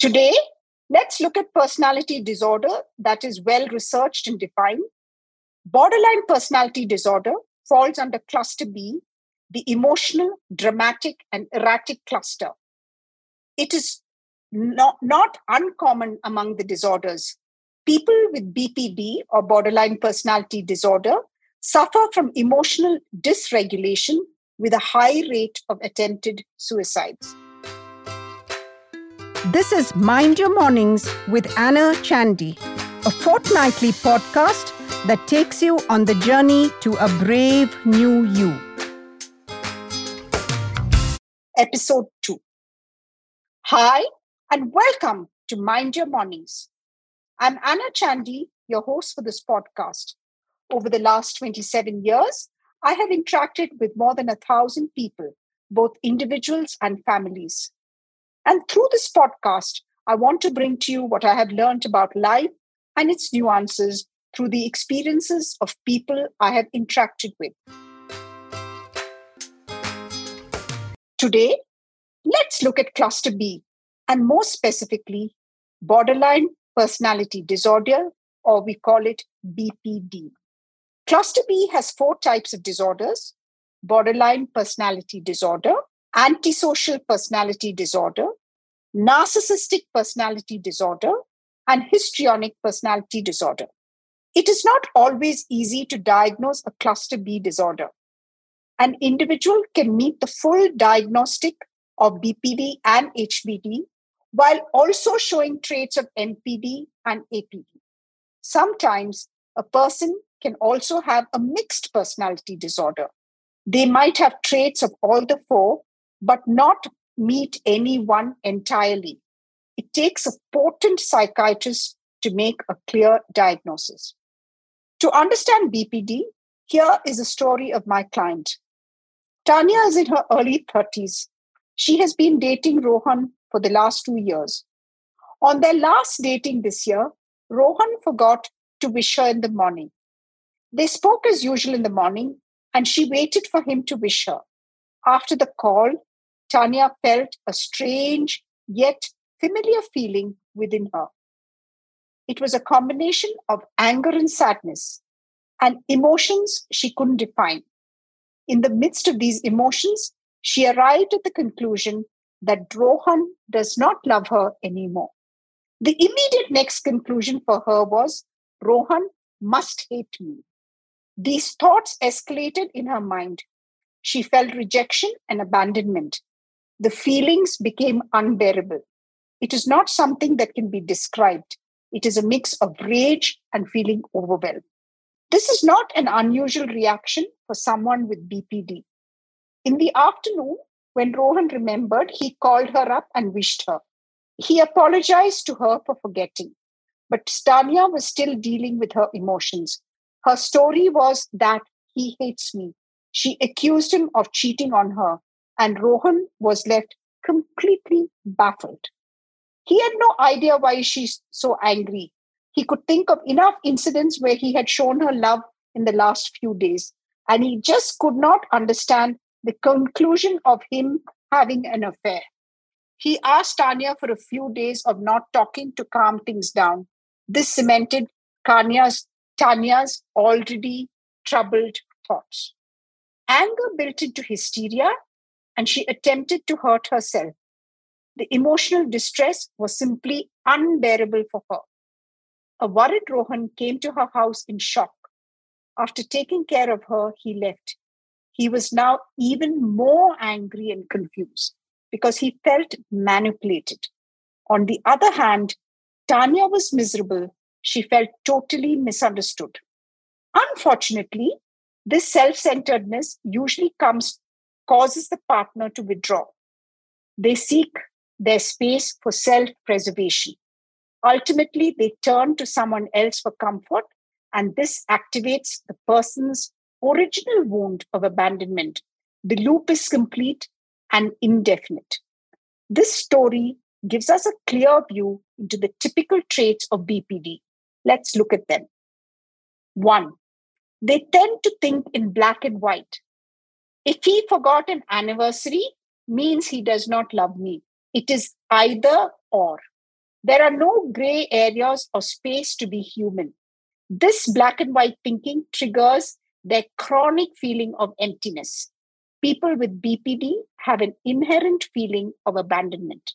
Today, let's look at personality disorder that is well researched and defined. Borderline personality disorder falls under cluster B, the emotional, dramatic, and erratic cluster. It is not, not uncommon among the disorders. People with BPD or borderline personality disorder suffer from emotional dysregulation with a high rate of attempted suicides. This is Mind Your Mornings with Anna Chandy, a fortnightly podcast that takes you on the journey to a brave new you. Episode 2. Hi, and welcome to Mind Your Mornings. I'm Anna Chandy, your host for this podcast. Over the last 27 years, I have interacted with more than a thousand people, both individuals and families. And through this podcast, I want to bring to you what I have learned about life and its nuances through the experiences of people I have interacted with. Today, let's look at cluster B, and more specifically, borderline personality disorder, or we call it BPD. Cluster B has four types of disorders borderline personality disorder, antisocial personality disorder, narcissistic personality disorder, and histrionic personality disorder. It is not always easy to diagnose a cluster B disorder. An individual can meet the full diagnostic of BPD and HPD while also showing traits of NPD and APD. Sometimes a person can also have a mixed personality disorder. They might have traits of all the four, but not meet anyone entirely. It takes a potent psychiatrist to make a clear diagnosis. To understand BPD, here is a story of my client. Tanya is in her early 30s. She has been dating Rohan for the last two years. On their last dating this year, Rohan forgot to wish her in the morning. They spoke as usual in the morning, and she waited for him to wish her. After the call, Tanya felt a strange yet familiar feeling within her. It was a combination of anger and sadness, and emotions she couldn't define. In the midst of these emotions, she arrived at the conclusion that Rohan does not love her anymore. The immediate next conclusion for her was Rohan must hate me. These thoughts escalated in her mind. She felt rejection and abandonment. The feelings became unbearable. It is not something that can be described. It is a mix of rage and feeling overwhelmed. This is not an unusual reaction for someone with BPD. In the afternoon, when Rohan remembered, he called her up and wished her. He apologized to her for forgetting. But Tanya was still dealing with her emotions. Her story was that he hates me. She accused him of cheating on her, and Rohan was left completely baffled. He had no idea why she's so angry. He could think of enough incidents where he had shown her love in the last few days, and he just could not understand the conclusion of him having an affair. He asked Tanya for a few days of not talking to calm things down. This cemented Tanya's, Tanya's already troubled thoughts. Anger built into hysteria, and she attempted to hurt herself. The emotional distress was simply unbearable for her. A worried Rohan came to her house in shock. After taking care of her, he left. He was now even more angry and confused because he felt manipulated. On the other hand, Tanya was miserable. She felt totally misunderstood. Unfortunately, this self centeredness usually comes, causes the partner to withdraw. They seek their space for self preservation. Ultimately, they turn to someone else for comfort, and this activates the person's original wound of abandonment. The loop is complete and indefinite. This story gives us a clear view into the typical traits of BPD. Let's look at them. One, they tend to think in black and white. If he forgot an anniversary, means he does not love me. It is either or. There are no gray areas or space to be human. This black and white thinking triggers their chronic feeling of emptiness. People with BPD have an inherent feeling of abandonment.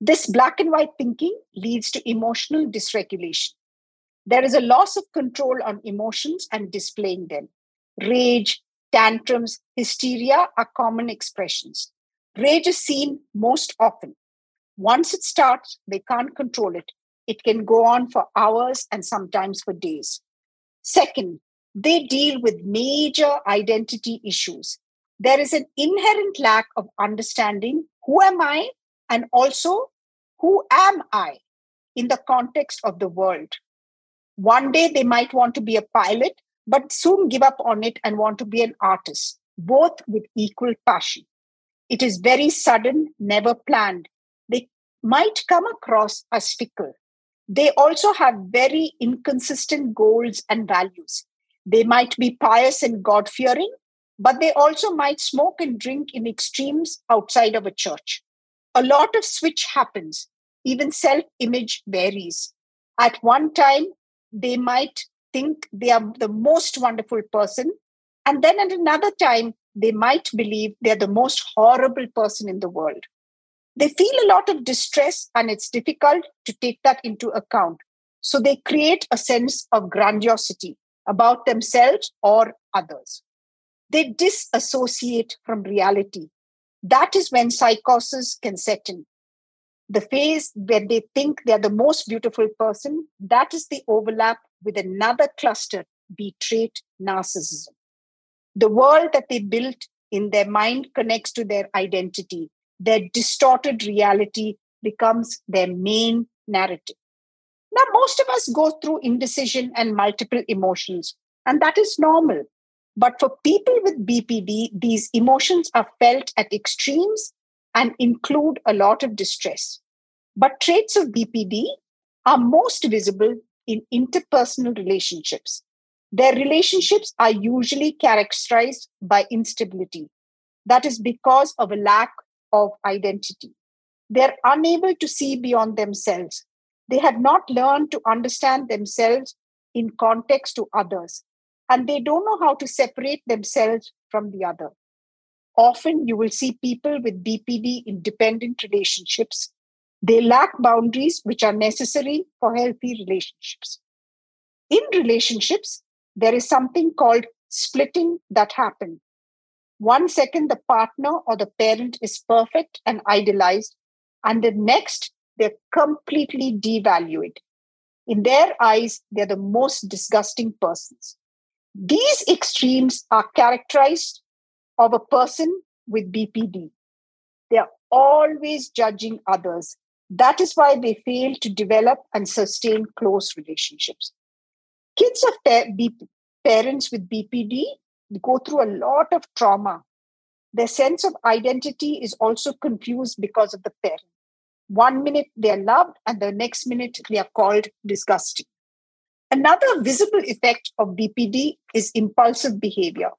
This black and white thinking leads to emotional dysregulation. There is a loss of control on emotions and displaying them. Rage, tantrums, hysteria are common expressions. Rage is seen most often. Once it starts, they can't control it. It can go on for hours and sometimes for days. Second, they deal with major identity issues. There is an inherent lack of understanding who am I and also who am I in the context of the world. One day they might want to be a pilot, but soon give up on it and want to be an artist, both with equal passion. It is very sudden, never planned. They might come across as fickle. They also have very inconsistent goals and values. They might be pious and God fearing, but they also might smoke and drink in extremes outside of a church. A lot of switch happens. Even self image varies. At one time, they might think they are the most wonderful person. And then at another time, they might believe they're the most horrible person in the world. They feel a lot of distress, and it's difficult to take that into account. So they create a sense of grandiosity about themselves or others. They disassociate from reality. That is when psychosis can set in. The phase where they think they're the most beautiful person, that is the overlap with another cluster, B trait narcissism. The world that they built in their mind connects to their identity. Their distorted reality becomes their main narrative. Now, most of us go through indecision and multiple emotions, and that is normal. But for people with BPD, these emotions are felt at extremes and include a lot of distress. But traits of BPD are most visible in interpersonal relationships. Their relationships are usually characterized by instability. That is because of a lack of identity. They're unable to see beyond themselves. They have not learned to understand themselves in context to others, and they don't know how to separate themselves from the other. Often, you will see people with BPD in dependent relationships. They lack boundaries which are necessary for healthy relationships. In relationships, there is something called splitting that happens. One second, the partner or the parent is perfect and idealized, and the next, they're completely devalued. In their eyes, they're the most disgusting persons. These extremes are characterized of a person with BPD. They are always judging others. That is why they fail to develop and sustain close relationships. Kids of parents with BPD go through a lot of trauma. Their sense of identity is also confused because of the parent. One minute they are loved, and the next minute they are called disgusting. Another visible effect of BPD is impulsive behavior.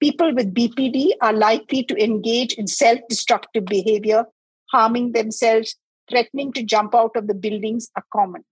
People with BPD are likely to engage in self destructive behavior, harming themselves, threatening to jump out of the buildings are common.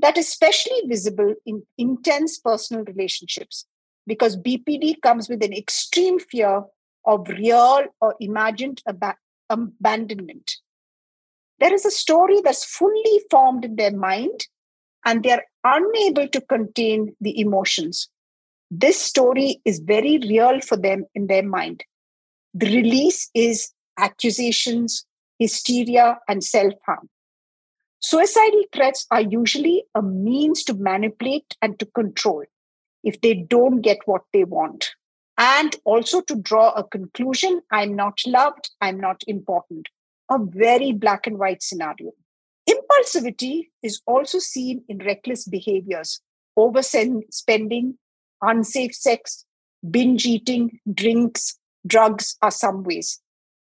That is especially visible in intense personal relationships because BPD comes with an extreme fear of real or imagined ab- abandonment. There is a story that's fully formed in their mind and they are unable to contain the emotions. This story is very real for them in their mind. The release is accusations, hysteria, and self harm. Suicidal threats are usually a means to manipulate and to control if they don't get what they want. And also to draw a conclusion I'm not loved, I'm not important. A very black and white scenario. Impulsivity is also seen in reckless behaviors, overspending, unsafe sex, binge eating, drinks, drugs are some ways.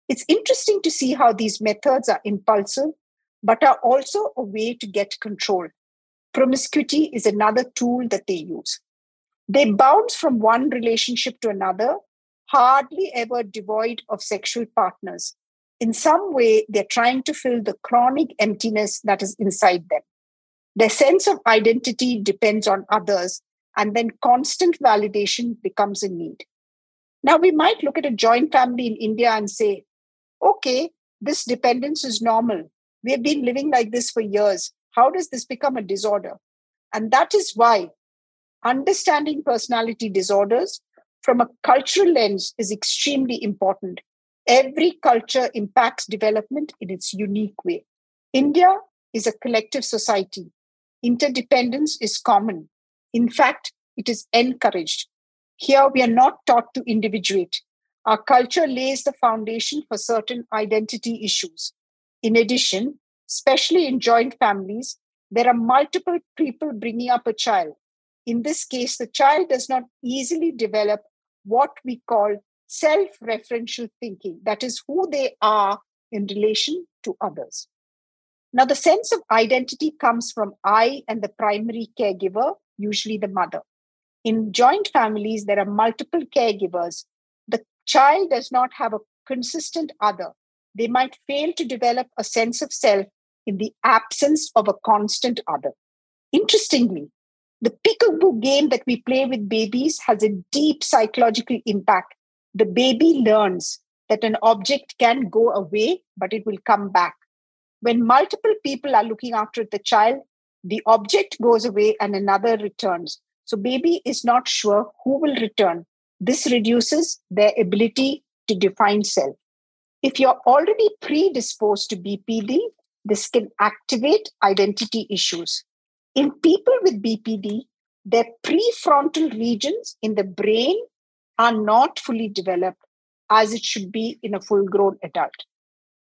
It's interesting to see how these methods are impulsive but are also a way to get control. Promiscuity is another tool that they use. They bounce from one relationship to another, hardly ever devoid of sexual partners. In some way, they're trying to fill the chronic emptiness that is inside them. Their sense of identity depends on others, and then constant validation becomes a need. Now, we might look at a joint family in India and say, okay, this dependence is normal. We have been living like this for years. How does this become a disorder? And that is why understanding personality disorders from a cultural lens is extremely important. Every culture impacts development in its unique way. India is a collective society. Interdependence is common. In fact, it is encouraged. Here, we are not taught to individuate. Our culture lays the foundation for certain identity issues. In addition, especially in joint families, there are multiple people bringing up a child. In this case, the child does not easily develop what we call self referential thinking, that is, who they are in relation to others. Now, the sense of identity comes from I and the primary caregiver, usually the mother. In joint families, there are multiple caregivers. Child does not have a consistent other. They might fail to develop a sense of self in the absence of a constant other. Interestingly, the peekaboo game that we play with babies has a deep psychological impact. The baby learns that an object can go away, but it will come back. When multiple people are looking after the child, the object goes away and another returns. So, baby is not sure who will return. This reduces their ability to define self. If you're already predisposed to BPD, this can activate identity issues. In people with BPD, their prefrontal regions in the brain are not fully developed as it should be in a full grown adult.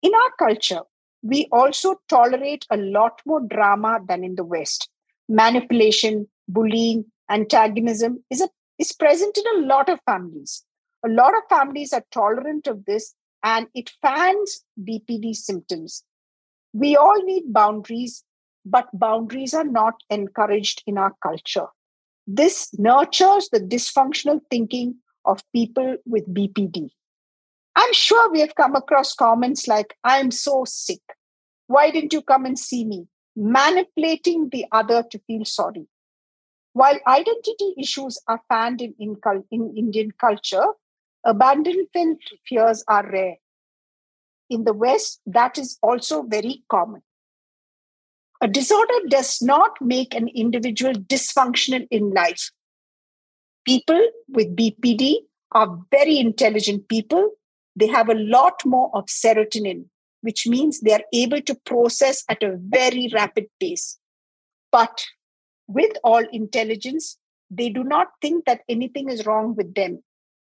In our culture, we also tolerate a lot more drama than in the West. Manipulation, bullying, antagonism is, a, is present in a lot of families. A lot of families are tolerant of this and it fans BPD symptoms. We all need boundaries, but boundaries are not encouraged in our culture. This nurtures the dysfunctional thinking of people with BPD. I'm sure we have come across comments like, I'm so sick. Why didn't you come and see me? Manipulating the other to feel sorry. While identity issues are found in, in, in Indian culture, abandonment fears are rare. In the West, that is also very common. A disorder does not make an individual dysfunctional in life. People with BPD are very intelligent people. They have a lot more of serotonin, which means they are able to process at a very rapid pace. But with all intelligence, they do not think that anything is wrong with them.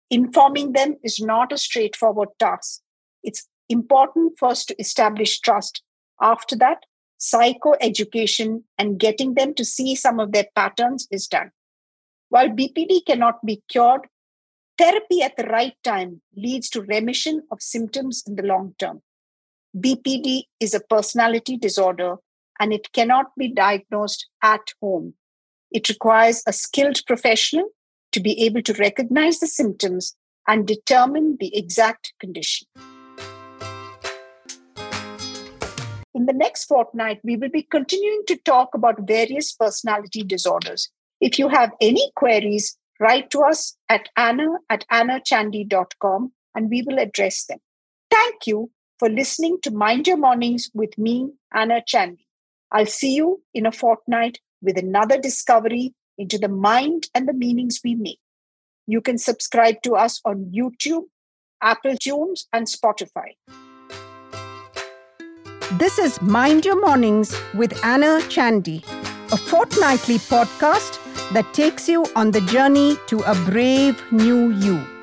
Informing them is not a straightforward task. It's important first to establish trust. After that, psychoeducation and getting them to see some of their patterns is done. While BPD cannot be cured, therapy at the right time leads to remission of symptoms in the long term. BPD is a personality disorder and it cannot be diagnosed at home. It requires a skilled professional to be able to recognize the symptoms and determine the exact condition. In the next fortnight, we will be continuing to talk about various personality disorders. If you have any queries, write to us at anna at annachandy.com and we will address them. Thank you for listening to Mind Your Mornings with me, Anna Chandy. I'll see you in a fortnight with another discovery into the mind and the meanings we make. You can subscribe to us on YouTube, Apple Tunes, and Spotify. This is Mind Your Mornings with Anna Chandy, a fortnightly podcast that takes you on the journey to a brave new you.